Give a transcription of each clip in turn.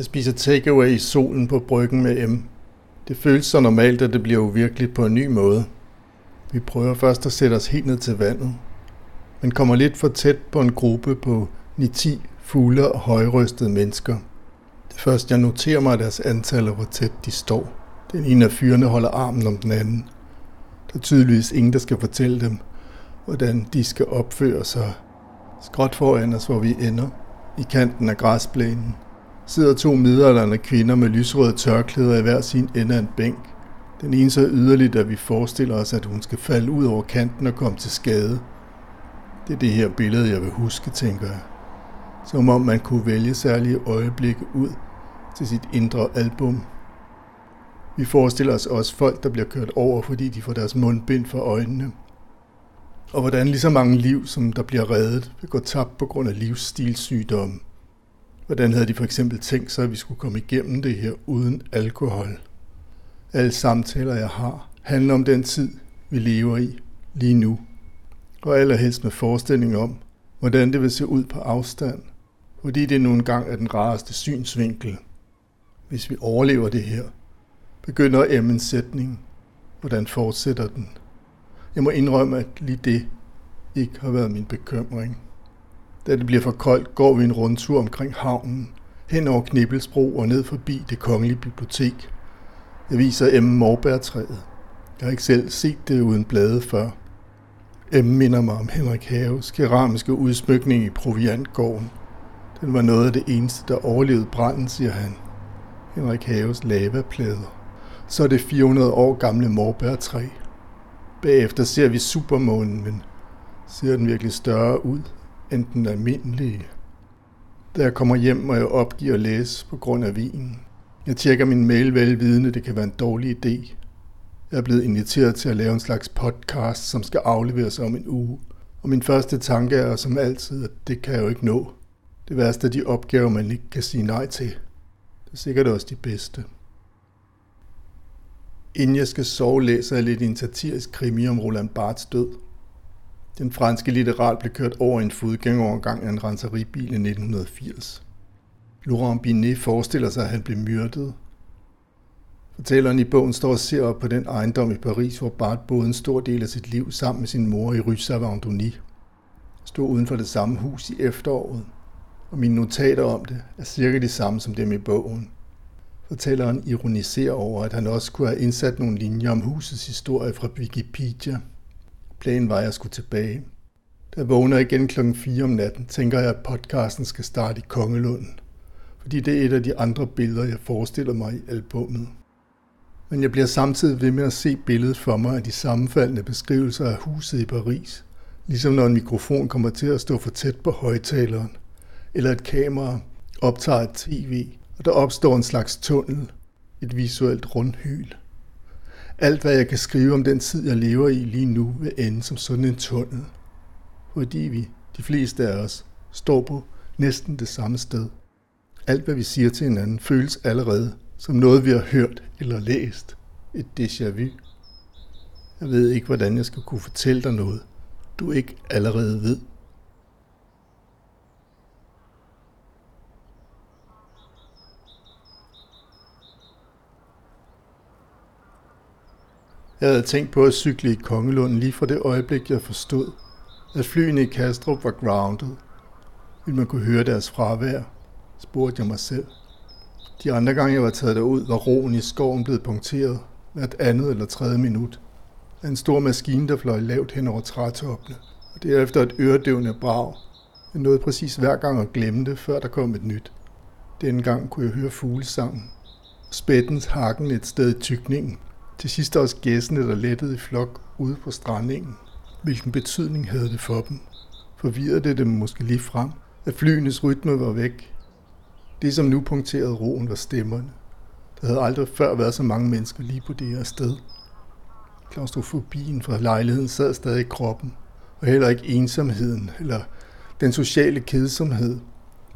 Jeg spiser takeaway i solen på bryggen med M. Det føles så normalt, at det bliver uvirkeligt på en ny måde. Vi prøver først at sætte os helt ned til vandet, men kommer lidt for tæt på en gruppe på 9-10 fugle og højrystede mennesker. Det første, jeg noterer mig, er deres antal og hvor tæt de står. Den ene af fyrene holder armen om den anden. Der er tydeligvis ingen, der skal fortælle dem, hvordan de skal opføre sig. Skråt foran os, hvor vi ender, i kanten af græsplænen, sidder to midalderne kvinder med lysrøde tørklæder i hver sin ende af en bænk. Den ene så yderligt, at vi forestiller os, at hun skal falde ud over kanten og komme til skade. Det er det her billede, jeg vil huske, tænker jeg. Som om man kunne vælge særlige øjeblikke ud til sit indre album. Vi forestiller os også folk, der bliver kørt over, fordi de får deres mundbind for øjnene. Og hvordan lige så mange liv, som der bliver reddet, vil gå tabt på grund af livsstilssygdomme. Hvordan havde de for eksempel tænkt sig, at vi skulle komme igennem det her uden alkohol? Alle samtaler, jeg har, handler om den tid, vi lever i lige nu. Og allerhelst med forestilling om, hvordan det vil se ud på afstand, fordi det nu engang er den rareste synsvinkel. Hvis vi overlever det her, begynder emmens sætning. Hvordan fortsætter den? Jeg må indrømme, at lige det ikke har været min bekymring. Da det bliver for koldt, går vi en rundtur omkring havnen, hen over Knibbelsbro og ned forbi det kongelige bibliotek. Jeg viser Emme morbærtræet. Jeg har ikke selv set det uden blade før. Emme minder mig om Henrik Haves keramiske udsmykning i Proviantgården. Den var noget af det eneste, der overlevede branden, siger han. Henrik Haves lavaplader. Så er det 400 år gamle morbærtræ. Bagefter ser vi supermånen, men ser den virkelig større ud end den almindelige. Da jeg kommer hjem, må jeg opgive at læse på grund af vinen. Jeg tjekker min mail velvidende, det kan være en dårlig idé. Jeg er blevet inviteret til at lave en slags podcast, som skal afleveres om en uge. Og min første tanke er som altid, at det kan jeg jo ikke nå. Det værste er de opgaver, man ikke kan sige nej til. Det er sikkert også de bedste. Inden jeg skal sove, læser jeg lidt en satirisk krimi om Roland Barths død. Den franske litterat blev kørt over en fodgængerovergang af en renseribil i 1980. Laurent Binet forestiller sig, at han blev myrdet. Fortælleren i bogen står og ser op på den ejendom i Paris, hvor Bart boede en stor del af sit liv sammen med sin mor i Rue Savandoni. Stod uden for det samme hus i efteråret, og mine notater om det er cirka de samme som dem i bogen. Fortælleren ironiserer over, at han også kunne have indsat nogle linjer om husets historie fra Wikipedia – Planen var, at jeg skulle tilbage. Da jeg vågner igen klokken 4 om natten, tænker jeg, at podcasten skal starte i Kongelunden. Fordi det er et af de andre billeder, jeg forestiller mig i albummet. Men jeg bliver samtidig ved med at se billedet for mig af de sammenfaldende beskrivelser af huset i Paris. Ligesom når en mikrofon kommer til at stå for tæt på højtaleren, eller et kamera optager et tv, og der opstår en slags tunnel, et visuelt rundhyl. Alt, hvad jeg kan skrive om den tid, jeg lever i lige nu, vil ende som sådan en tunnel. Fordi vi, de fleste af os, står på næsten det samme sted. Alt, hvad vi siger til hinanden, føles allerede som noget, vi har hørt eller læst. Et déjà vu. Jeg ved ikke, hvordan jeg skal kunne fortælle dig noget, du ikke allerede ved. Jeg havde tænkt på at cykle i Kongelund lige fra det øjeblik, jeg forstod, at flyene i Kastrup var grounded. Vil man kunne høre deres fravær, spurgte jeg mig selv. De andre gange, jeg var taget derud, var roen i skoven blevet punkteret hvert andet eller tredje minut af en stor maskine, der fløj lavt hen over trætoppene, og derefter et øredøvende brag. Jeg nåede præcis hver gang at glemme det, før der kom et nyt. Denne gang kunne jeg høre fuglesangen. Spættens hakken et sted i tykningen, til sidst også gæssene, der lettede i flok ude på strandingen. Hvilken betydning havde det for dem? Forvirrede det dem måske lige frem, at flyenes rytme var væk? Det, som nu punkterede roen, var stemmerne. Der havde aldrig før været så mange mennesker lige på det her sted. Klaustrofobien fra lejligheden sad stadig i kroppen, og heller ikke ensomheden eller den sociale kedsomhed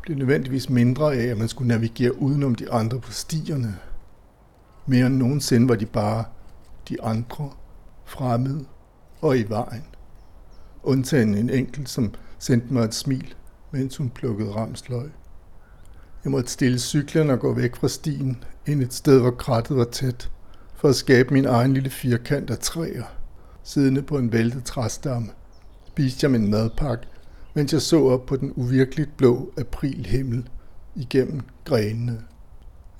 blev nødvendigvis mindre af, at man skulle navigere udenom de andre på stierne. Mere end nogensinde var de bare de andre, fremmede og i vejen. Undtagen en enkelt, som sendte mig et smil, mens hun plukkede ramsløg. Jeg måtte stille cyklen og gå væk fra stien, ind et sted, hvor krattet var tæt, for at skabe min egen lille firkant af træer. Siddende på en væltet træstamme, spiste jeg min madpakke, mens jeg så op på den uvirkeligt blå aprilhimmel igennem grenene.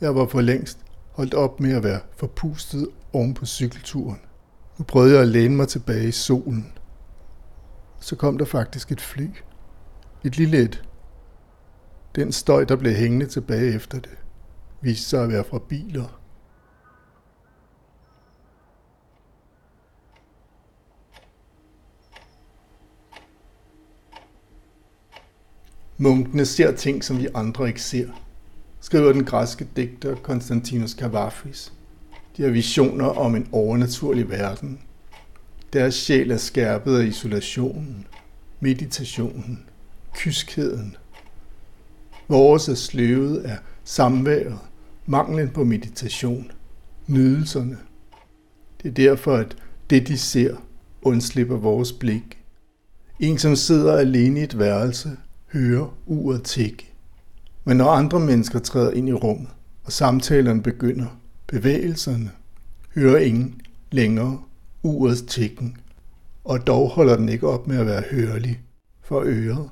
Jeg var for længst holdt op med at være forpustet oven på cykelturen. Nu prøvede jeg at læne mig tilbage i solen. Så kom der faktisk et fly. Et lille et. Den støj, der blev hængende tilbage efter det, viste sig at være fra biler. Munkene ser ting, som vi andre ikke ser, skriver den græske digter Konstantinos Kavafis. De har visioner om en overnaturlig verden. Deres sjæl er skærpet af isolationen, meditationen, kyskheden. Vores er sløvet af samværet, manglen på meditation, nydelserne. Det er derfor, at det de ser, undslipper vores blik. En, som sidder alene i et værelse, hører uret tikke. Men når andre mennesker træder ind i rummet, og samtalerne begynder, bevægelserne, hører ingen længere urets tikken, og dog holder den ikke op med at være hørlig for øret.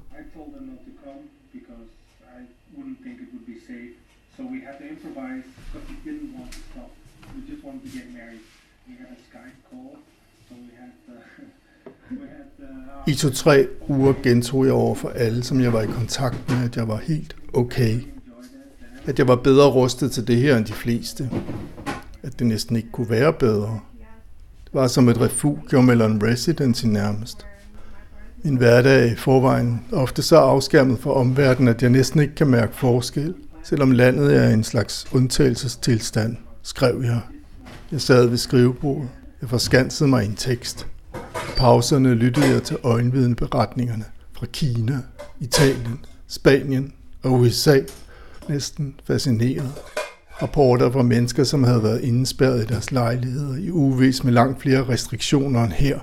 We had i to-tre uger gentog jeg over for alle, som jeg var i kontakt med, at jeg var helt okay. At jeg var bedre rustet til det her end de fleste. At det næsten ikke kunne være bedre. Det var som et refugium eller en residency nærmest. Min hverdag er i forvejen ofte så afskærmet fra omverdenen, at jeg næsten ikke kan mærke forskel, selvom landet er i en slags undtagelsestilstand, skrev jeg. Jeg sad ved skrivebordet. Jeg forskansede mig i en tekst. I pauserne lyttede jeg til øjenvidenberetningerne fra Kina, Italien, Spanien og USA, næsten fascineret. Rapporter fra mennesker, som havde været indespærret i deres lejligheder i uvis med langt flere restriktioner end her,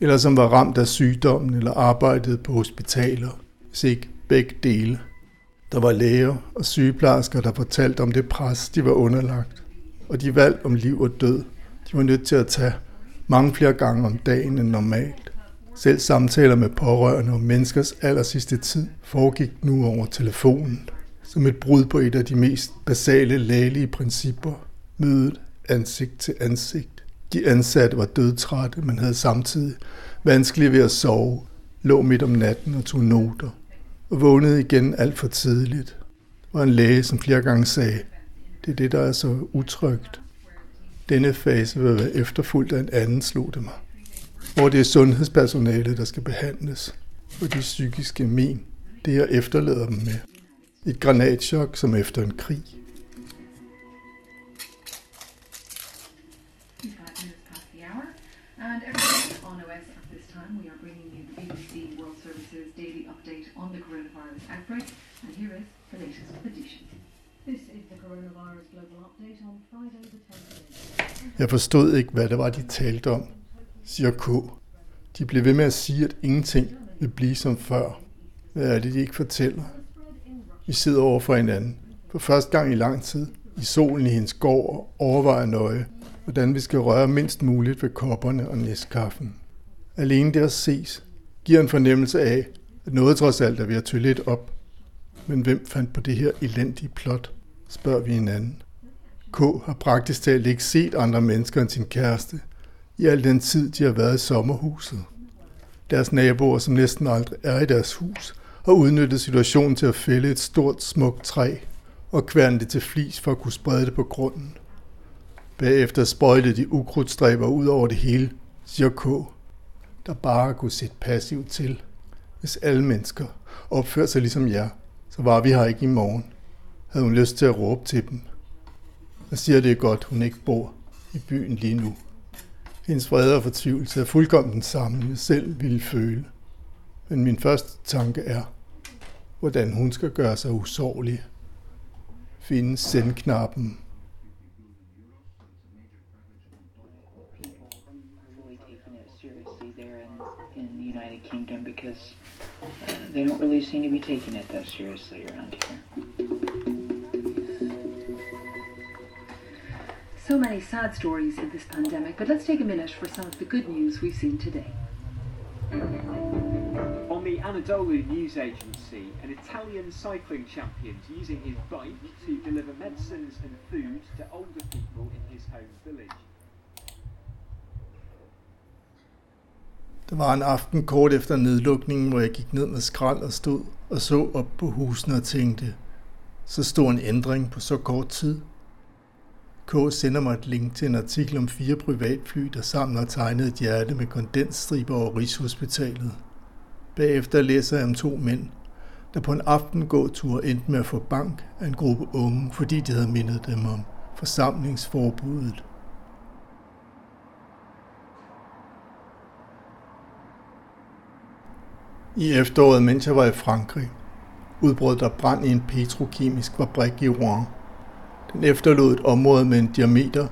eller som var ramt af sygdommen eller arbejdede på hospitaler, hvis ikke begge dele. Der var læger og sygeplejersker, der fortalte om det pres, de var underlagt, og de valg om liv og død, de var nødt til at tage mange flere gange om dagen end normalt. Selv samtaler med pårørende om menneskers aller sidste tid foregik nu over telefonen, som et brud på et af de mest basale lægelige principper, mødet ansigt til ansigt. De ansatte var dødtrætte, men havde samtidig vanskeligt ved at sove, lå midt om natten og tog noter, og vågnede igen alt for tidligt. Var en læge, som flere gange sagde, det er det, der er så utrygt. Denne fase vil være efterfulgt af en anden, slog det mig. Hvor det er sundhedspersonalet, der skal behandles, og de psykiske men, det jeg efterlader dem med. Et granatchok som efter en krig. Hour. And on this time, we are bringing you BBC World Service's daily update on the coronavirus outbreak. And here is the latest edition. This is the coronavirus global update on Friday the 10th. Jeg forstod ikke, hvad det var, de talte om, siger K. De blev ved med at sige, at ingenting vil blive som før. Hvad er det, de ikke fortæller? Vi sidder over for hinanden. For første gang i lang tid. I solen i hendes gård og overvejer nøje, hvordan vi skal røre mindst muligt ved kopperne og næstkaffen. Alene det at ses giver en fornemmelse af, at noget trods alt er ved at tø lidt op. Men hvem fandt på det her elendige plot, spørger vi hinanden. K har praktisk talt ikke set andre mennesker end sin kæreste, i al den tid, de har været i sommerhuset. Deres naboer, som næsten aldrig er i deres hus, har udnyttet situationen til at fælde et stort, smukt træ og kværne det til flis for at kunne sprede det på grunden. Bagefter sprøjtede de ukrudtstræber ud over det hele, siger K, der bare kunne sætte passivt til. Hvis alle mennesker opførte sig ligesom jer, så var vi her ikke i morgen. Havde hun lyst til at råbe til dem og siger, at det er godt, hun ikke bor i byen lige nu. Hendes vrede og fortvivlelse er fuldkommen den samme, jeg selv ville føle. Men min første tanke er, hvordan hun skal gøre sig usårlig. Finde sendknappen. Kingdom because uh, they don't really seem to be taking it that seriously around here. So many sad stories in this pandemic, but let's take a minute for some of the good news we've seen today. On the Anadolu News Agency, an Italian cycling champion's using his bike to deliver medicines and food to older people in his home village. Der var en aften kort efter nedlukningen, hvor jeg gik ned med skrald og stod og så op på husene og tænkte, så stor en ændring på så kort tid. K sender mig et link til en artikel om fire privatfly, der sammen har tegnet et hjerte med kondensstriber over Rigshospitalet. Bagefter læser jeg om to mænd, der på en aftengåtur endte med at få bank af en gruppe unge, fordi de havde mindet dem om forsamlingsforbuddet. I efteråret, mens jeg var i Frankrig, udbrød der brand i en petrokemisk fabrik i Rouen. Den efterlod et område med en diameter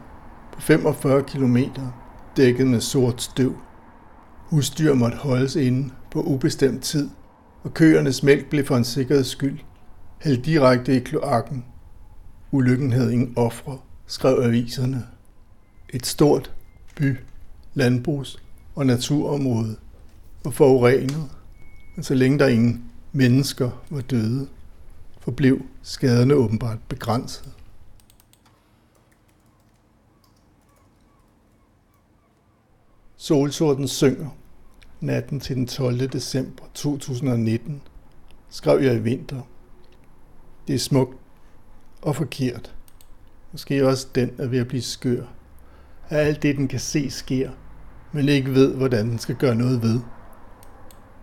på 45 km, dækket med sort støv. Husdyr måtte holdes inde på ubestemt tid, og køernes mælk blev for en sikkerheds skyld hældt direkte i kloakken. Ulykken havde ingen ofre, skrev aviserne. Et stort by, landbrugs- og naturområde var forurenet, men så længe der ingen mennesker var døde, forblev skaderne åbenbart begrænset. Solsorten synger natten til den 12. december 2019, skrev jeg i vinter. Det er smukt og forkert. Måske også den er ved at blive skør. Af alt det, den kan se, sker, men ikke ved, hvordan den skal gøre noget ved.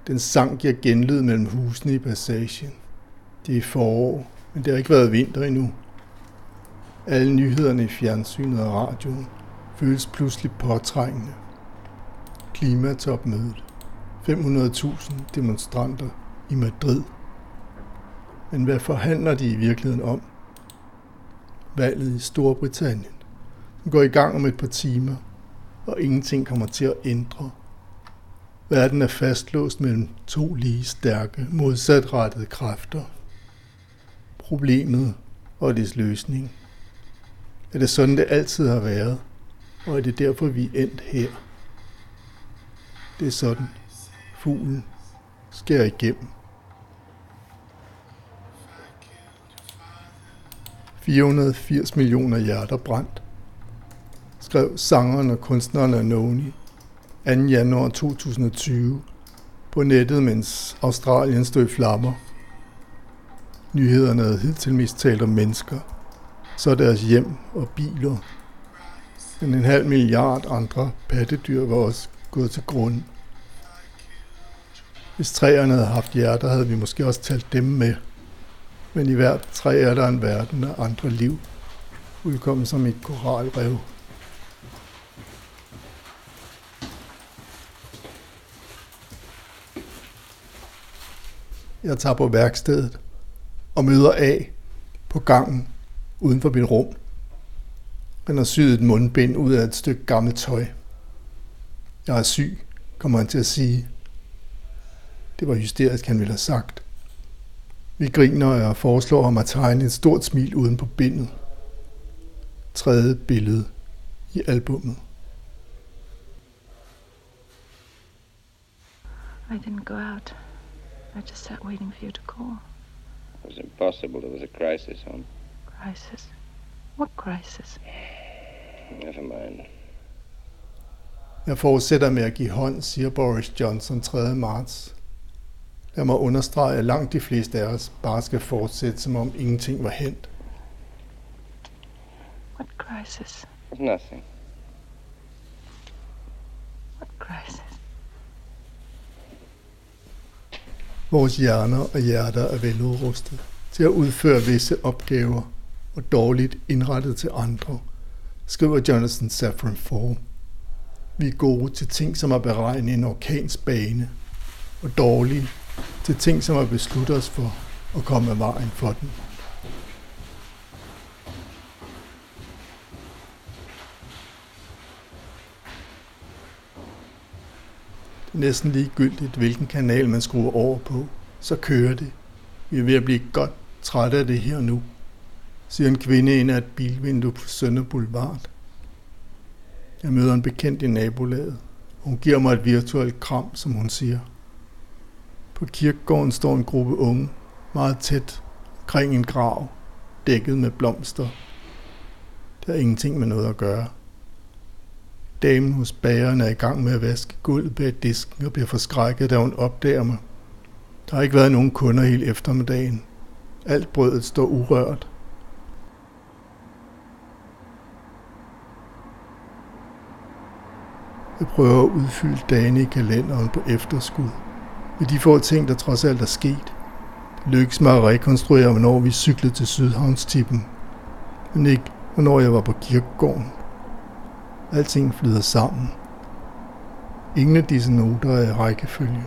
Den sang giver genlyd mellem husene i passagen. Det er forår, men det har ikke været vinter endnu. Alle nyhederne i fjernsynet og radioen føles pludselig påtrængende. Klimatopmødet. 500.000 demonstranter i Madrid. Men hvad forhandler de i virkeligheden om? Valget i Storbritannien. Den går i gang om et par timer, og ingenting kommer til at ændre. Verden er fastlåst mellem to lige stærke, modsatrettede kræfter. Problemet og dets løsning. Er det sådan, det altid har været, og er det derfor, vi er endt her? Det er sådan, fuglen skærer igennem. 480 millioner hjerter brændt, skrev sangeren og kunstneren Anoni 2. januar 2020 på nettet, mens Australien stod i flammer. Nyhederne havde hidtil mest talt om mennesker, så deres hjem og biler. Men en halv milliard andre pattedyr var også gået til grunden. Hvis træerne havde haft hjerter, havde vi måske også talt dem med. Men i hvert træ er der en verden af andre liv, udkommet som et koralrev. Jeg tager på værkstedet og møder A på gangen uden for mit rum. Han har syet et mundbind ud af et stykke gammelt tøj. Jeg er syg, kommer han til at sige. Det var hysterisk, han ville have sagt. Vi griner, og jeg foreslår ham at tegne et stort smil uden på bindet. Tredje billede i albummet. I didn't go out. I just sat waiting for you to call. It was impossible. There was a crisis, hon. Crisis? What crisis? Never mind. Jeg fortsætter med at give hånd, siger Boris Johnson 3. marts. Lad mig understrege, at langt de fleste af os bare skal fortsætte, som om ingenting var hent. What crisis? Nothing. What crisis? Vores hjerner og hjerter er veludrustet til at udføre visse opgaver og dårligt indrettet til andre, skriver Jonathan Safran Foer. Vi er gode til ting, som er beregnet en orkans bane, og dårlige til ting, som har besluttet os for at komme af vejen for den. Det er næsten ligegyldigt, hvilken kanal man skruer over på, så kører det. Vi er ved at blive godt trætte af det her nu, siger en kvinde ind af et bilvindue på Sønder Boulevard Jeg møder en bekendt i nabolaget. Hun giver mig et virtuelt kram, som hun siger. På kirkegården står en gruppe unge, meget tæt, kring en grav, dækket med blomster. Der er ingenting med noget at gøre. Damen hos bageren er i gang med at vaske gulvet bag disken og bliver forskrækket, da hun opdager mig. Der har ikke været nogen kunder hele eftermiddagen. Alt brødet står urørt. Jeg prøver at udfylde dagene i kalenderen på efterskud. Med de få ting, der trods alt er sket. Det lykkes mig at rekonstruere, hvornår vi cyklede til Sydhavnstippen. Men ikke, hvornår jeg var på kirkegården. Alting flyder sammen. Ingen af disse noter er i rækkefølge.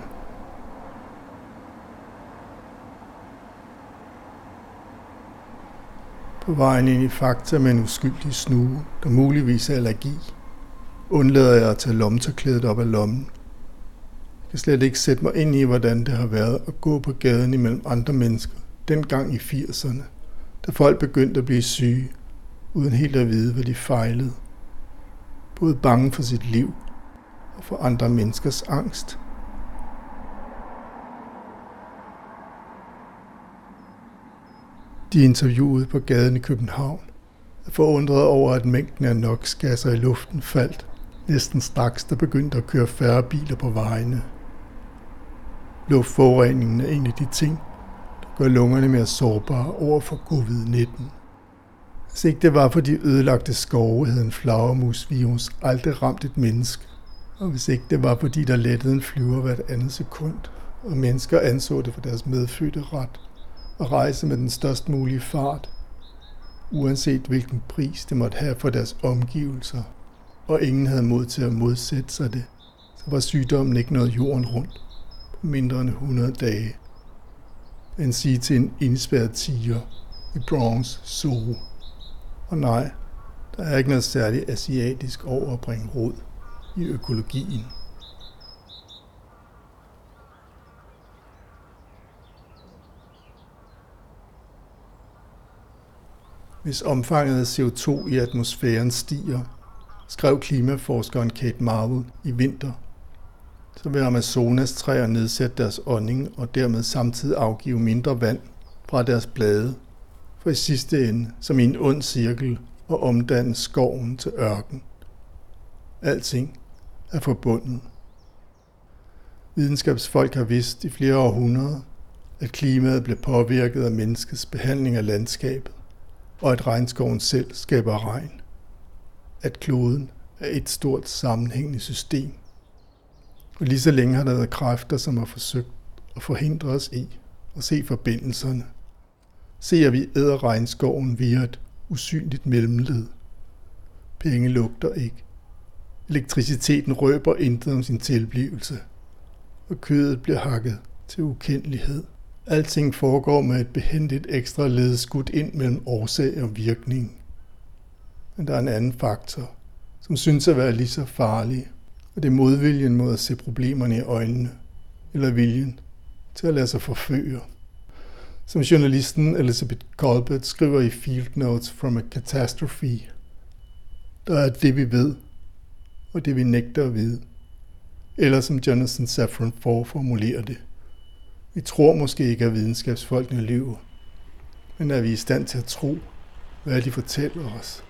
På vejen ind i Fakta med en uskyldig snue, der muligvis er allergi, undlader jeg at tage lommetørklædet op af lommen. Kan slet ikke sætte mig ind i, hvordan det har været at gå på gaden imellem andre mennesker, dengang i 80'erne, da folk begyndte at blive syge, uden helt at vide, hvad de fejlede. Både bange for sit liv og for andre menneskers angst. De interviewede på gaden i København er forundret over, at mængden af NOx-gasser i luften faldt næsten straks, der begyndte at køre færre biler på vejene. Luftforureningen er en af de ting, der gør lungerne mere sårbare over for covid-19. Hvis ikke det var for de ødelagte skove, havde en flagermusvirus aldrig ramt et menneske. Og hvis ikke det var fordi der lettede en flyver hvert andet sekund, og mennesker anså det for deres medfødte ret at rejse med den størst mulige fart, uanset hvilken pris det måtte have for deres omgivelser, og ingen havde mod til at modsætte sig det, så var sygdommen ikke noget jorden rundt mindre end 100 dage. En sige til en indspærret tiger i Bronx Zoo. Og nej, der er ikke noget særligt asiatisk over at bringe rod i økologien. Hvis omfanget af CO2 i atmosfæren stiger, skrev klimaforskeren Kate Marvel i vinter, så vil Amazonas træer nedsætte deres ånding og dermed samtidig afgive mindre vand fra deres blade, for i sidste ende som i en ond cirkel og omdanne skoven til ørken. Alting er forbundet. Videnskabsfolk har vidst i flere århundreder, at klimaet bliver påvirket af menneskets behandling af landskabet, og at regnskoven selv skaber regn. At kloden er et stort sammenhængende system. Og lige så længe har der været kræfter, som har forsøgt at forhindre os i at se forbindelserne. Se, at vi æder regnskoven via et usynligt mellemled. Penge lugter ikke. Elektriciteten røber intet om sin tilblivelse. Og kødet bliver hakket til ukendelighed. Alting foregår med et behendigt ekstra led skudt ind mellem årsag og virkning. Men der er en anden faktor, som synes at være lige så farlig, og det er modviljen mod at se problemerne i øjnene, eller viljen til at lade sig forføre. Som journalisten Elizabeth Colbert skriver i Field Notes from a Catastrophe, der er det vi ved, og det vi nægter at vide. Eller som Jonathan Safran Foer formulerer det. Vi tror måske ikke, at videnskabsfolkene lyver, men er vi i stand til at tro, hvad de fortæller os.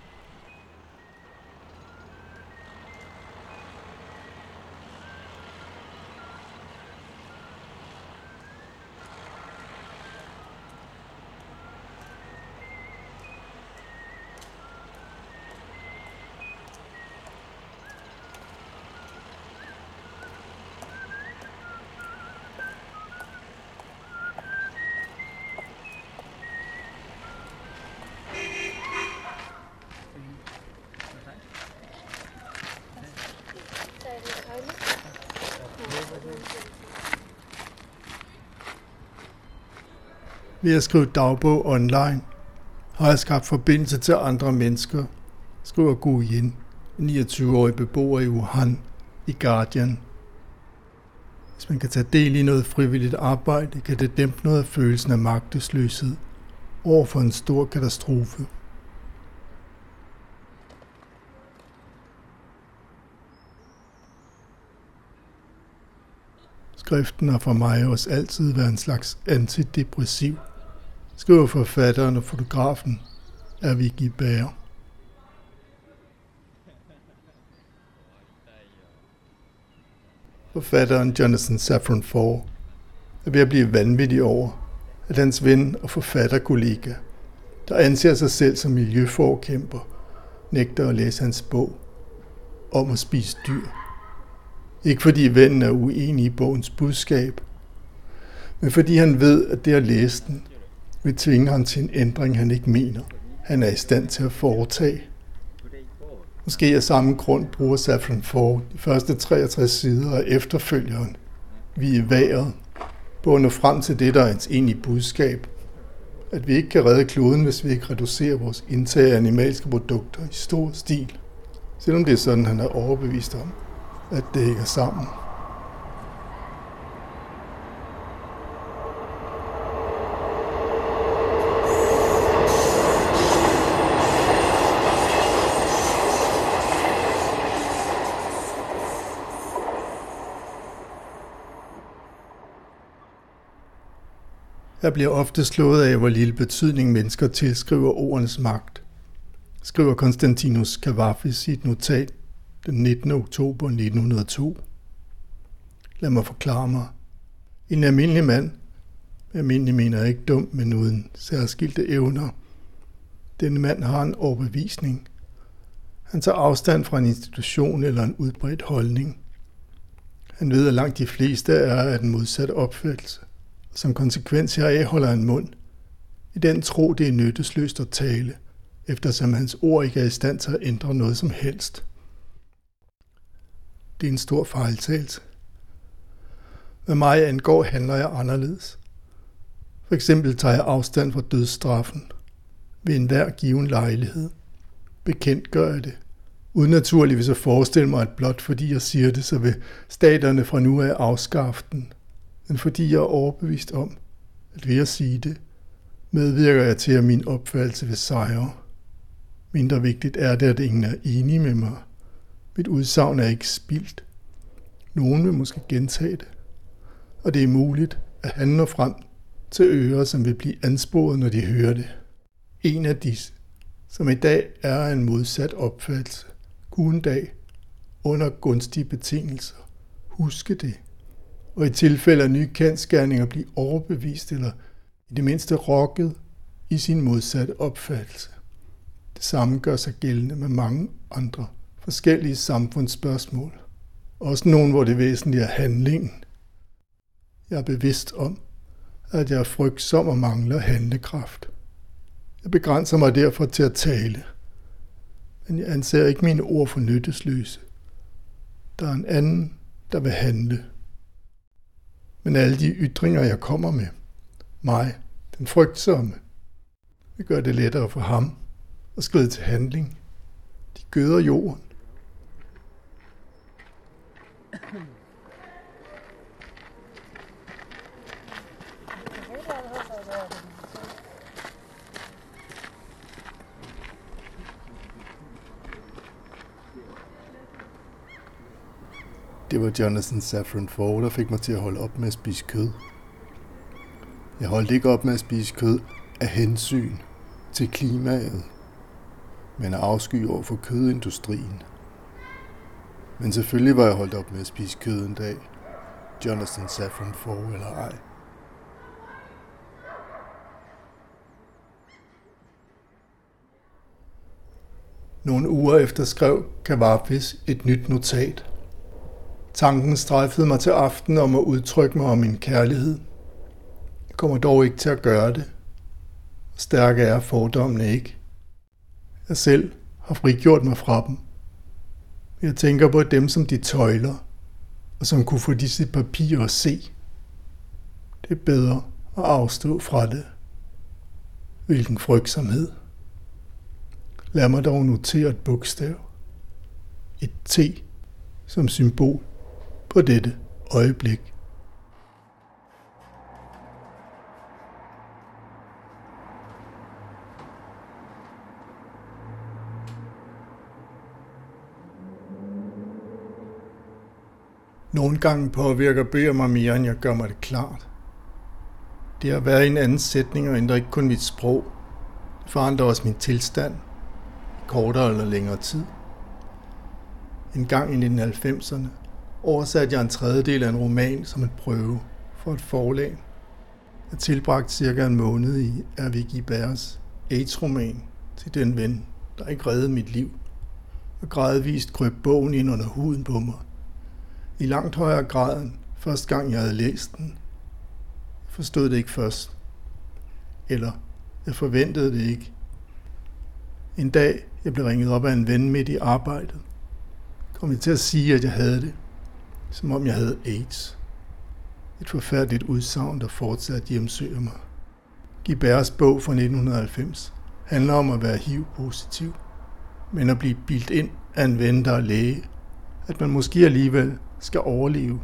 ved at skrive dagbog online, har jeg skabt forbindelse til andre mennesker, skriver Gu Yin, 29-årig beboer i Wuhan, i Guardian. Hvis man kan tage del i noget frivilligt arbejde, kan det dæmpe noget af følelsen af magtesløshed over for en stor katastrofe. Skriften har for mig også altid været en slags antidepressiv skriver forfatteren og fotografen af Vicky Bager. Forfatteren Jonathan Safran Foer er ved at blive vanvittig over, at hans ven og forfatterkollega, der anser sig selv som miljøforkæmper, nægter at læse hans bog om at spise dyr. Ikke fordi vennen er uenig i bogens budskab, men fordi han ved, at det at læse den vil tvinge ham til en ændring, han ikke mener, han er i stand til at foretage. Måske af samme grund bruger Safran Foer de første 63 sider af efterfølgeren. Vi er vejret på at nå frem til det, der er ens egentlige budskab. At vi ikke kan redde kloden, hvis vi ikke reducerer vores indtag af animalske produkter i stor stil. Selvom det er sådan, han er overbevist om, at det hænger sammen. Jeg bliver ofte slået af, hvor lille betydning mennesker tilskriver ordens magt, skriver Konstantinus Cavafis i et notat den 19. oktober 1902. Lad mig forklare mig. En almindelig mand, almindelig mener jeg ikke dum, men uden særskilte evner. Denne mand har en overbevisning. Han tager afstand fra en institution eller en udbredt holdning. Han ved, at langt de fleste er af den modsatte opfattelse. Som konsekvens heraf holder han mund. I den tro, det er nyttesløst at tale, eftersom hans ord ikke er i stand til at ændre noget som helst. Det er en stor fejltagelse. Hvad mig angår, handler jeg anderledes. For eksempel tager jeg afstand fra dødsstraffen ved enhver given lejlighed. Bekendt gør jeg det. Uden naturligvis at forestille mig, at blot fordi jeg siger det, så vil staterne fra nu af afskaffe den – men fordi jeg er overbevist om, at ved at sige det, medvirker jeg til, at min opfattelse vil sejre. Mindre vigtigt er det, at ingen er enige med mig. Mit udsagn er ikke spildt. Nogen vil måske gentage det. Og det er muligt, at han når frem til ører, som vil blive ansporet, når de hører det. En af disse, som i dag er en modsat opfattelse, kunne en dag, under gunstige betingelser, huske det og i tilfælde af nye kendskærninger blive overbevist eller i det mindste rokket i sin modsatte opfattelse. Det samme gør sig gældende med mange andre forskellige samfundsspørgsmål. Også nogle, hvor det væsentlige er handlingen. Jeg er bevidst om, at jeg er frygtsom og mangler handlekraft. Jeg begrænser mig derfor til at tale. Men jeg anser ikke mine ord for nyttesløse. Der er en anden, der vil handle men alle de ytringer, jeg kommer med, mig, den frygtsomme, Det gør det lettere for ham at skride til handling. De gøder jorden. Det var Jonathan Safran Foer, der fik mig til at holde op med at spise kød. Jeg holdt ikke op med at spise kød af hensyn til klimaet, men af afsky over for kødindustrien. Men selvfølgelig var jeg holdt op med at spise kød en dag, Jonathan Safran Foer eller ej. Nogle uger efter skrev Kavafis et nyt notat – Tanken strejfede mig til aften om at udtrykke mig om min kærlighed. Jeg kommer dog ikke til at gøre det. Stærke er fordommene ikke. Jeg selv har frigjort mig fra dem. Jeg tænker på dem, som de tøjler, og som kunne få disse papirer at se. Det er bedre at afstå fra det. Hvilken frygtsomhed. Lad mig dog notere et bogstav. Et T som symbol på dette øjeblik. Nogle gange påvirker bøger mig mere, end jeg gør mig det klart. Det at være i en anden sætning og ændrer ikke kun mit sprog. Det forandrer også min tilstand. I kortere eller længere tid. En gang i 1990'erne oversatte jeg en tredjedel af en roman som en prøve for et forlag. Jeg tilbragte cirka en måned i R.V. Gibers AIDS-roman til den ven, der ikke reddede mit liv, og gradvist krøb bogen ind under huden på mig. I langt højere grad end første gang jeg havde læst den. Jeg forstod det ikke først. Eller jeg forventede det ikke. En dag, jeg blev ringet op af en ven midt i arbejdet, kom jeg til at sige, at jeg havde det, som om jeg havde AIDS. Et forfærdeligt udsagn, der fortsat hjemsøger mig. Gibers bog fra 1990 handler om at være HIV-positiv, men at blive bildt ind af en ven, der er læge, at man måske alligevel skal overleve.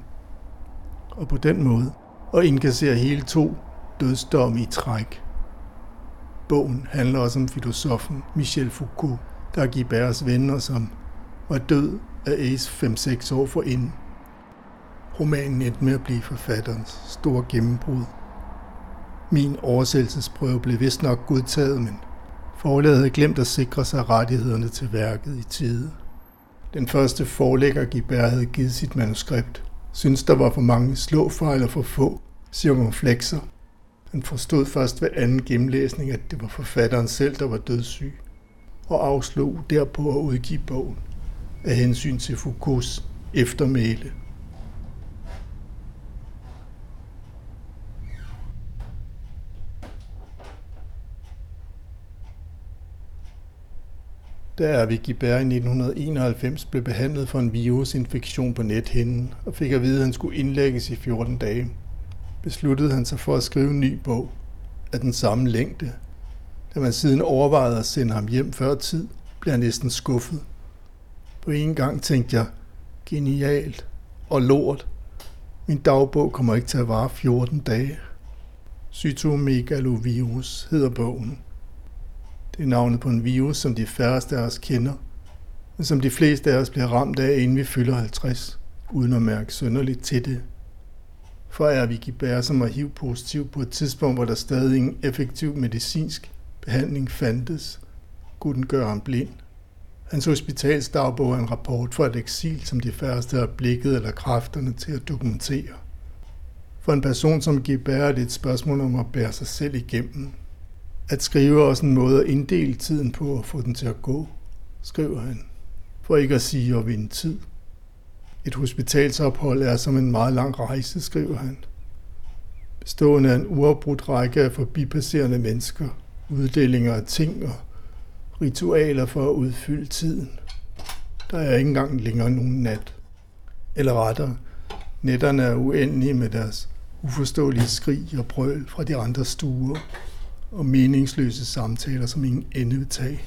Og på den måde og indkassere hele to dødsdomme i træk. Bogen handler også om filosofen Michel Foucault, der er Gibers venner, som var død af AIDS 5-6 år forinden. Romanen endte med at blive forfatterens store gennembrud. Min oversættelsesprøve blev vist nok godtaget, men forlaget havde glemt at sikre sig rettighederne til værket i tide. Den første forlægger Gibert havde givet sit manuskript, synes der var for mange slåfejl og for få cirkumflekser. Han forstod først ved anden gennemlæsning, at det var forfatteren selv, der var dødssyg, og afslog derpå at udgive bogen af hensyn til Foucaults eftermæle. Da Vicky Bær i 1991 blev behandlet for en virusinfektion på nethinden og fik at vide, at han skulle indlægges i 14 dage, besluttede han sig for at skrive en ny bog af den samme længde. Da man siden overvejede at sende ham hjem før tid, blev han næsten skuffet. På en gang tænkte jeg, genialt og lort. Min dagbog kommer ikke til at vare 14 dage. Cytomegalovirus hedder bogen. Det er navnet på en virus, som de færreste af os kender, men som de fleste af os bliver ramt af, inden vi fylder 50, uden at mærke sønderligt til det. For er vi Gibert, som er HIV-positiv på et tidspunkt, hvor der stadig ingen effektiv medicinsk behandling fandtes, kunne den gøre ham blind. Hans hospitalsdagbog er en rapport fra et eksil, som de færreste har blikket eller kræfterne til at dokumentere. For en person som Gibert er det et spørgsmål om at bære sig selv igennem, at skrive er også en måde at inddele tiden på og få den til at gå, skriver han. For ikke at sige at vinde tid. Et hospitalsophold er som en meget lang rejse, skriver han. Bestående af en uafbrudt række af forbipasserende mennesker, uddelinger af ting og ritualer for at udfylde tiden. Der er ikke engang længere nogen nat. Eller rettere, nætterne er uendelige med deres uforståelige skrig og brøl fra de andre stuer og meningsløse samtaler, som ingen ende vil tage.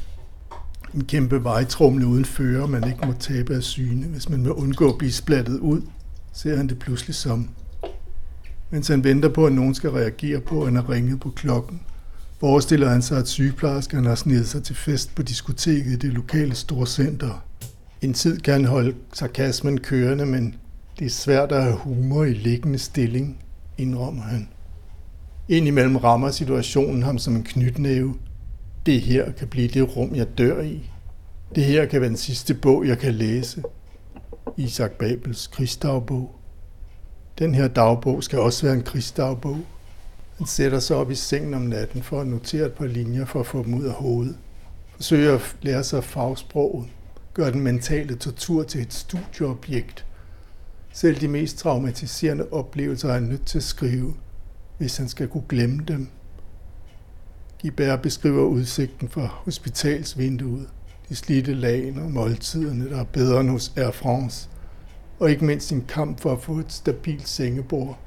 En kæmpe vejtrumle uden fører, man ikke må tabe af syne, hvis man vil undgå at blive splattet ud, ser han det pludselig som. Mens han venter på, at nogen skal reagere på, at han har ringet på klokken, forestiller han sig, at sygeplejerskerne har snedet sig til fest på diskoteket i det lokale storcenter. En tid kan han holde sarkasmen kørende, men det er svært at have humor i liggende stilling, indrømmer han. Indimellem rammer situationen ham som en knytnæve. Det her kan blive det rum, jeg dør i. Det her kan være den sidste bog, jeg kan læse. Isak Babels krigsdagbog. Den her dagbog skal også være en krigsdagbog. Han sætter sig op i sengen om natten for at notere et par linjer for at få dem ud af hovedet. Forsøger at lære sig fagsproget. Gør den mentale tortur til et studieobjekt. Selv de mest traumatiserende oplevelser er han nødt til at skrive – hvis han skal kunne glemme dem. Gibert beskriver udsigten fra hospitalsvinduet, de slidte lagen og måltiderne, der er bedre end hos Air France, og ikke mindst en kamp for at få et stabilt sengebord,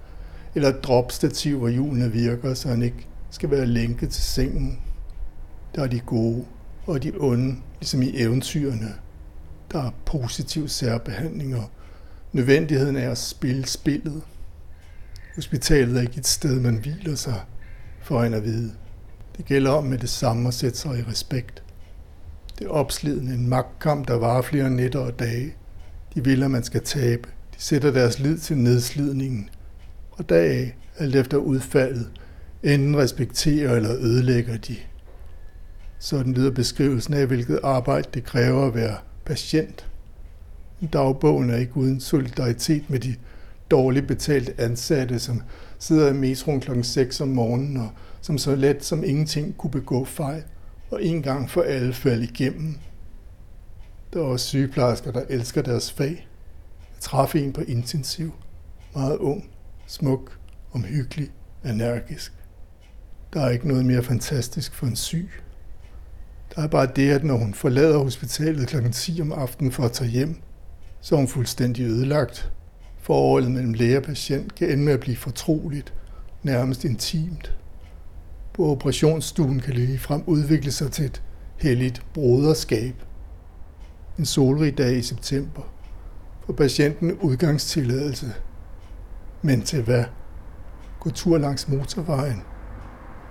eller et dropstativ, hvor hjulene virker, så han ikke skal være lænket til sengen. Der er de gode og de onde, ligesom i eventyrene. Der er positiv særbehandling og nødvendigheden af at spille spillet – Hospitalet er ikke et sted, man hviler sig, for en at vide. Det gælder om med det samme at sætte sig i respekt. Det er opslidende en magtkamp, der varer flere nætter og dage. De vil, at man skal tabe. De De sætter deres lid til nedslidningen, og deraf, alt efter udfaldet, enten respekterer eller ødelægger de. Sådan lyder beskrivelsen af, hvilket arbejde det kræver at være patient. Dagbogen er ikke uden solidaritet med de dårligt betalt ansatte, som sidder i metroen kl. 6 om morgenen og som så let som ingenting kunne begå fejl og en gang for alle falde igennem. Der er også sygeplejersker, der elsker deres fag. Jeg traf en på intensiv. Meget ung, smuk, omhyggelig, energisk. Der er ikke noget mere fantastisk for en syg. Der er bare det, at når hun forlader hospitalet kl. 10 om aftenen for at tage hjem, så er hun fuldstændig ødelagt. Forholdet mellem læge og patient kan ende med at blive fortroligt, nærmest intimt. På operationsstuen kan det frem udvikle sig til et helligt broderskab. En solrig dag i september får patienten udgangstilladelse. Men til hvad? Gå tur langs motorvejen.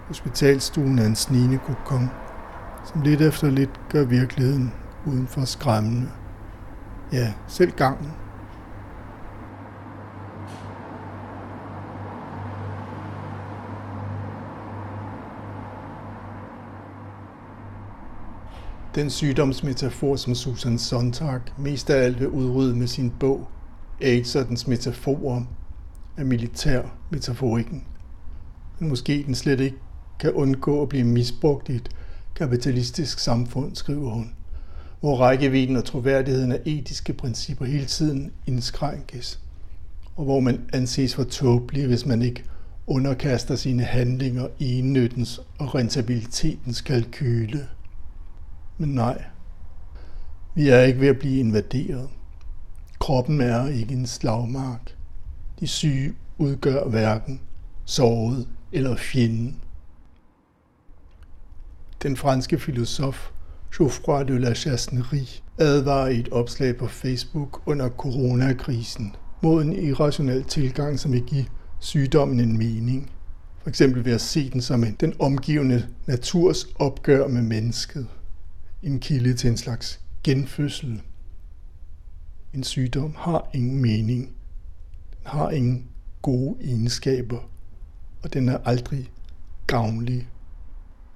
Hospitalstuen er en snigende kokon, som lidt efter lidt gør virkeligheden udenfor skræmmende. Ja, selv gangen Den sygdomsmetafor, som Susan Sontag mest af alt vil udrydde med sin bog, AIDS og dens metaforer, er militær metaforikken. Men måske den slet ikke kan undgå at blive misbrugt i et kapitalistisk samfund, skriver hun, hvor rækkevidden og troværdigheden af etiske principper hele tiden indskrænkes, og hvor man anses for tåbelig, hvis man ikke underkaster sine handlinger i nyttens og rentabilitetens kalkyle. Men nej, vi er ikke ved at blive invaderet. Kroppen er ikke en slagmark. De syge udgør hverken såret eller fjenden. Den franske filosof Geoffroy de la Chassenerie advarer i et opslag på Facebook under coronakrisen mod en irrationel tilgang, som vil give sygdommen en mening. For eksempel ved at se den som en, den omgivende naturs opgør med mennesket en kilde til en slags genfødsel. En sygdom har ingen mening. Den har ingen gode egenskaber, og den er aldrig gavnlig.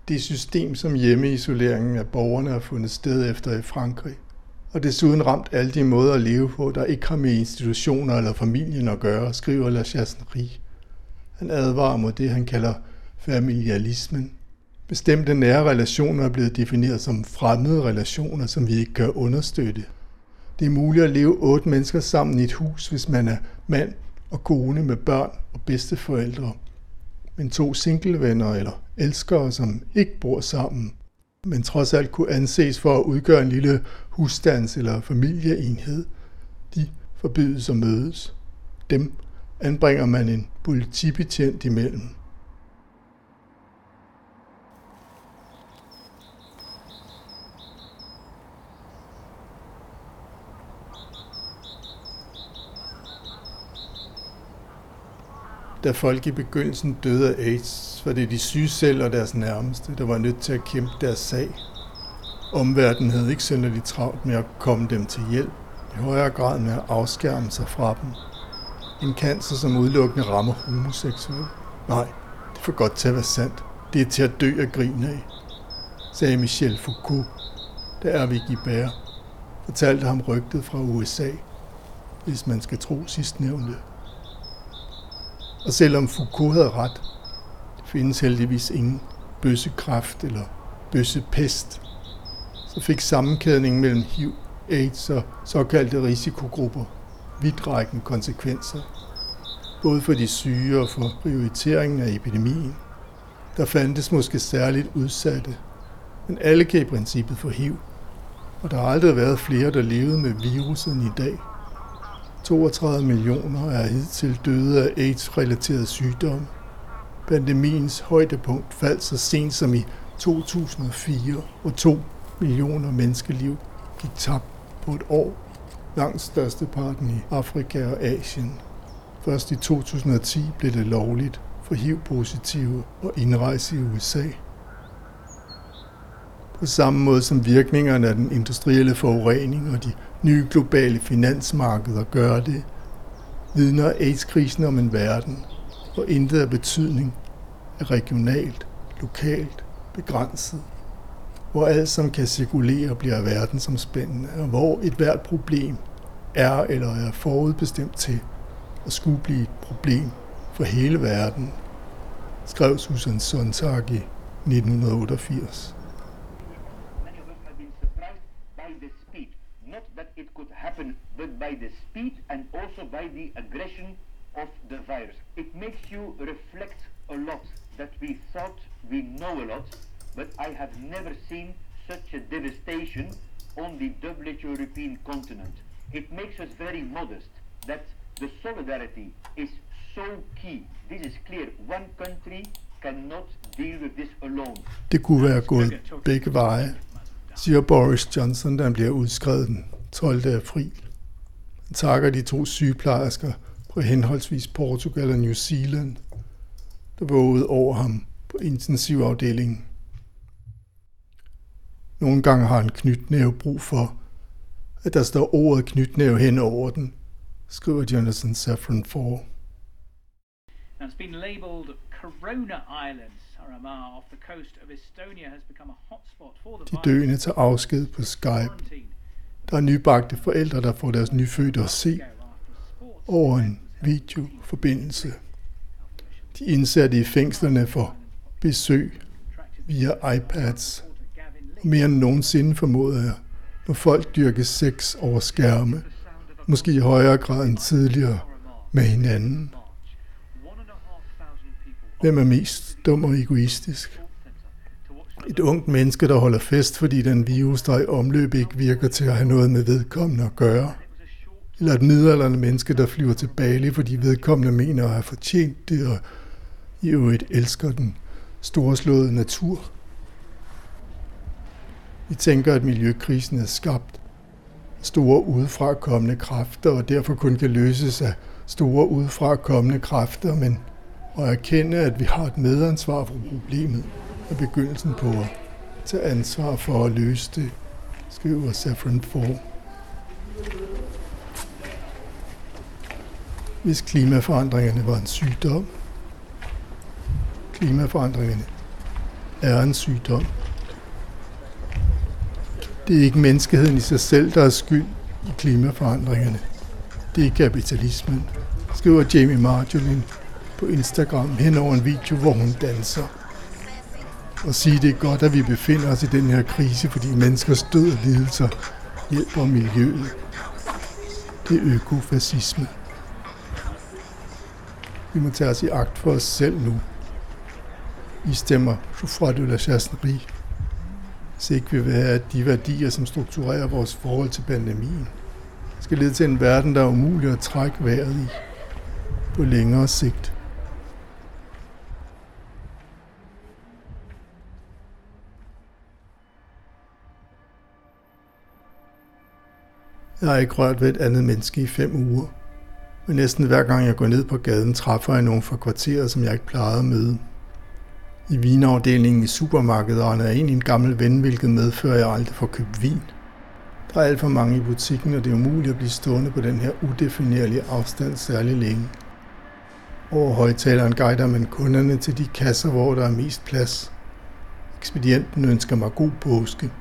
Det system, som hjemmeisoleringen af borgerne har fundet sted efter i Frankrig, og desuden ramt alle de måder at leve på, der ikke har med institutioner eller familien at gøre, skriver La Chasserie. Han advarer mod det, han kalder familialismen, Bestemte nære relationer er blevet defineret som fremmede relationer, som vi ikke kan understøtte. Det er muligt at leve otte mennesker sammen i et hus, hvis man er mand og kone med børn og bedsteforældre. Men to singlevenner eller elskere, som ikke bor sammen, men trods alt kunne anses for at udgøre en lille husstands- eller familieenhed, de forbydes at mødes. Dem anbringer man en politibetjent imellem. Da folk i begyndelsen døde af AIDS, var det de syge selv og deres nærmeste, der var nødt til at kæmpe deres sag. Omverdenen havde ikke synderligt travlt med at komme dem til hjælp, i højere grad med at afskærme sig fra dem. En cancer, som udelukkende rammer homoseksuelle. Nej, det er for godt til at være sandt. Det er til at dø af grin af, sagde Michel Foucault, da Ervig Gibert fortalte ham rygtet fra USA, hvis man skal tro sidstnævnte. Og selvom Foucault havde ret, findes heldigvis ingen bøssekræft eller bøssepest, så fik sammenkædningen mellem HIV, AIDS og såkaldte risikogrupper vidtrækkende konsekvenser, både for de syge og for prioriteringen af epidemien. Der fandtes måske særligt udsatte, men alle kan i princippet få HIV, og der har aldrig været flere, der levede med viruset end i dag – 32 millioner er hidtil døde af AIDS-relateret sygdom. Pandemiens højdepunkt faldt så sent som i 2004, og 2 millioner menneskeliv gik tabt på et år. Langt størsteparten i Afrika og Asien. Først i 2010 blev det lovligt for HIV-positive at indrejse i USA. På samme måde som virkningerne af den industrielle forurening og de nye globale finansmarkeder gør det, vidner AIDS-krisen om en verden, hvor intet af betydning er regionalt, lokalt, begrænset, hvor alt, som kan cirkulere, bliver verdensomspændende, og hvor et hvert problem er eller er forudbestemt til at skulle blive et problem for hele verden, skrev Susan Sontag i 1988. Many of us have been surprised by the speed. Not that it could happen, but by the speed and also by the aggression of the virus. It makes you reflect a lot that we thought we know a lot, but I have never seen such a devastation on the Dutch European continent. It makes us very modest that the solidarity is so key. This is clear. One country cannot deal with this alone. Det kunne være gået begge veje, siger Boris Johnson, da han bliver udskrevet den 12. april. Han takker de to sygeplejersker på henholdsvis Portugal og New Zealand, der vågede over ham på intensivafdelingen. Nogle gange har en knytnæve brug for, at der står ordet knytnæve hen over den, skriver Jonathan Safran for. Now it's been labelled Corona Islands. Saaremaa off the coast of Estonia has become a hotspot for De døende tager afsked på Skype. Der er nybagte forældre, der får deres nyfødte at se over en videoforbindelse. De indsatte i fængslerne får besøg via iPads. Og mere end nogensinde formoder jeg, når folk dyrker sex over skærme, måske i højere grad end tidligere med hinanden. Hvem er mest dum og egoistisk? Et ungt menneske, der holder fest, fordi den virus, der er i omløb, ikke virker til at have noget med vedkommende at gøre. Eller et midalderne menneske, der flyver til Bali, fordi vedkommende mener at have fortjent det, og i øvrigt elsker den storslåede natur. Vi tænker, at miljøkrisen er skabt store udefra kommende kræfter, og derfor kun kan løses af store udefra kommende kræfter, men og erkende, at vi har et medansvar for problemet, er begyndelsen på at tage ansvar for at løse det, skriver Safran Foer. Hvis klimaforandringerne var en sygdom, klimaforandringerne er en sygdom. Det er ikke menneskeheden i sig selv, der er skyld i klimaforandringerne. Det er kapitalismen, skriver Jamie Marjolin på Instagram hen over en video, hvor hun danser. Og sige, det er godt, at vi befinder os i den her krise, fordi menneskers død og lidelser hjælper miljøet. Det er økofascisme. Vi må tage os i agt for os selv nu. I stemmer Joufra de la Chasserie. Hvis ikke vi vil have, at de værdier, som strukturerer vores forhold til pandemien, skal lede til en verden, der er umulig at trække vejret i på længere sigt. Har ikke rørt ved et andet menneske i fem uger. Men næsten hver gang jeg går ned på gaden, træffer jeg nogen fra kvarteret, som jeg ikke plejede at møde. I vinafdelingen i supermarkedet render jeg ind i en gammel ven, hvilket medfører, at jeg aldrig får købt vin. Der er alt for mange i butikken, og det er umuligt at blive stående på den her udefinerlige afstand særlig længe. Over højtaleren guider man kunderne til de kasser, hvor der er mest plads. Ekspedienten ønsker mig god påske.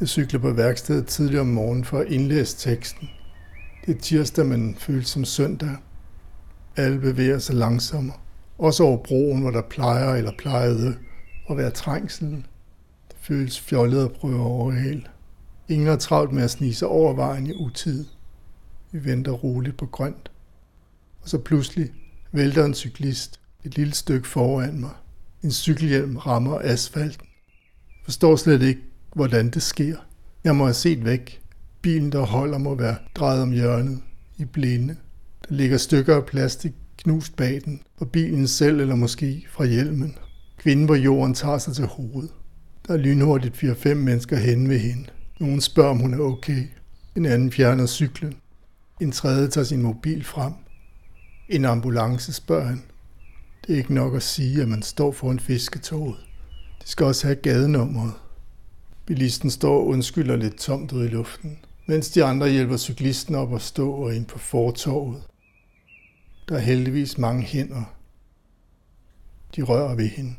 Jeg cykler på værkstedet tidligere om morgenen for at indlæse teksten. Det er tirsdag, men føles som søndag. Alle bevæger sig langsommere. Også over broen, hvor der plejer eller plejede at være trængsel. Det føles fjollet at prøve overhale. Ingen er travlt med at snige sig over vejen i utid. Vi venter roligt på grønt. Og så pludselig vælter en cyklist et lille stykke foran mig. En cykelhjelm rammer asfalten. Forstår slet ikke, hvordan det sker. Jeg må have set væk. Bilen, der holder, må være drejet om hjørnet i blinde. Der ligger stykker af plastik knust bag den, fra bilen selv eller måske fra hjelmen. Kvinden på jorden tager sig til hovedet. Der er lynhurtigt 4-5 mennesker hen ved hende. Nogen spørger, om hun er okay. En anden fjerner cyklen. En tredje tager sin mobil frem. En ambulance spørger han. Det er ikke nok at sige, at man står foran fisketoget. De skal også have gadenummeret. Bilisten står og undskylder lidt tomt ud i luften, mens de andre hjælper cyklisten op at stå og ind på fortorvet. Der er heldigvis mange hænder. De rører ved hende.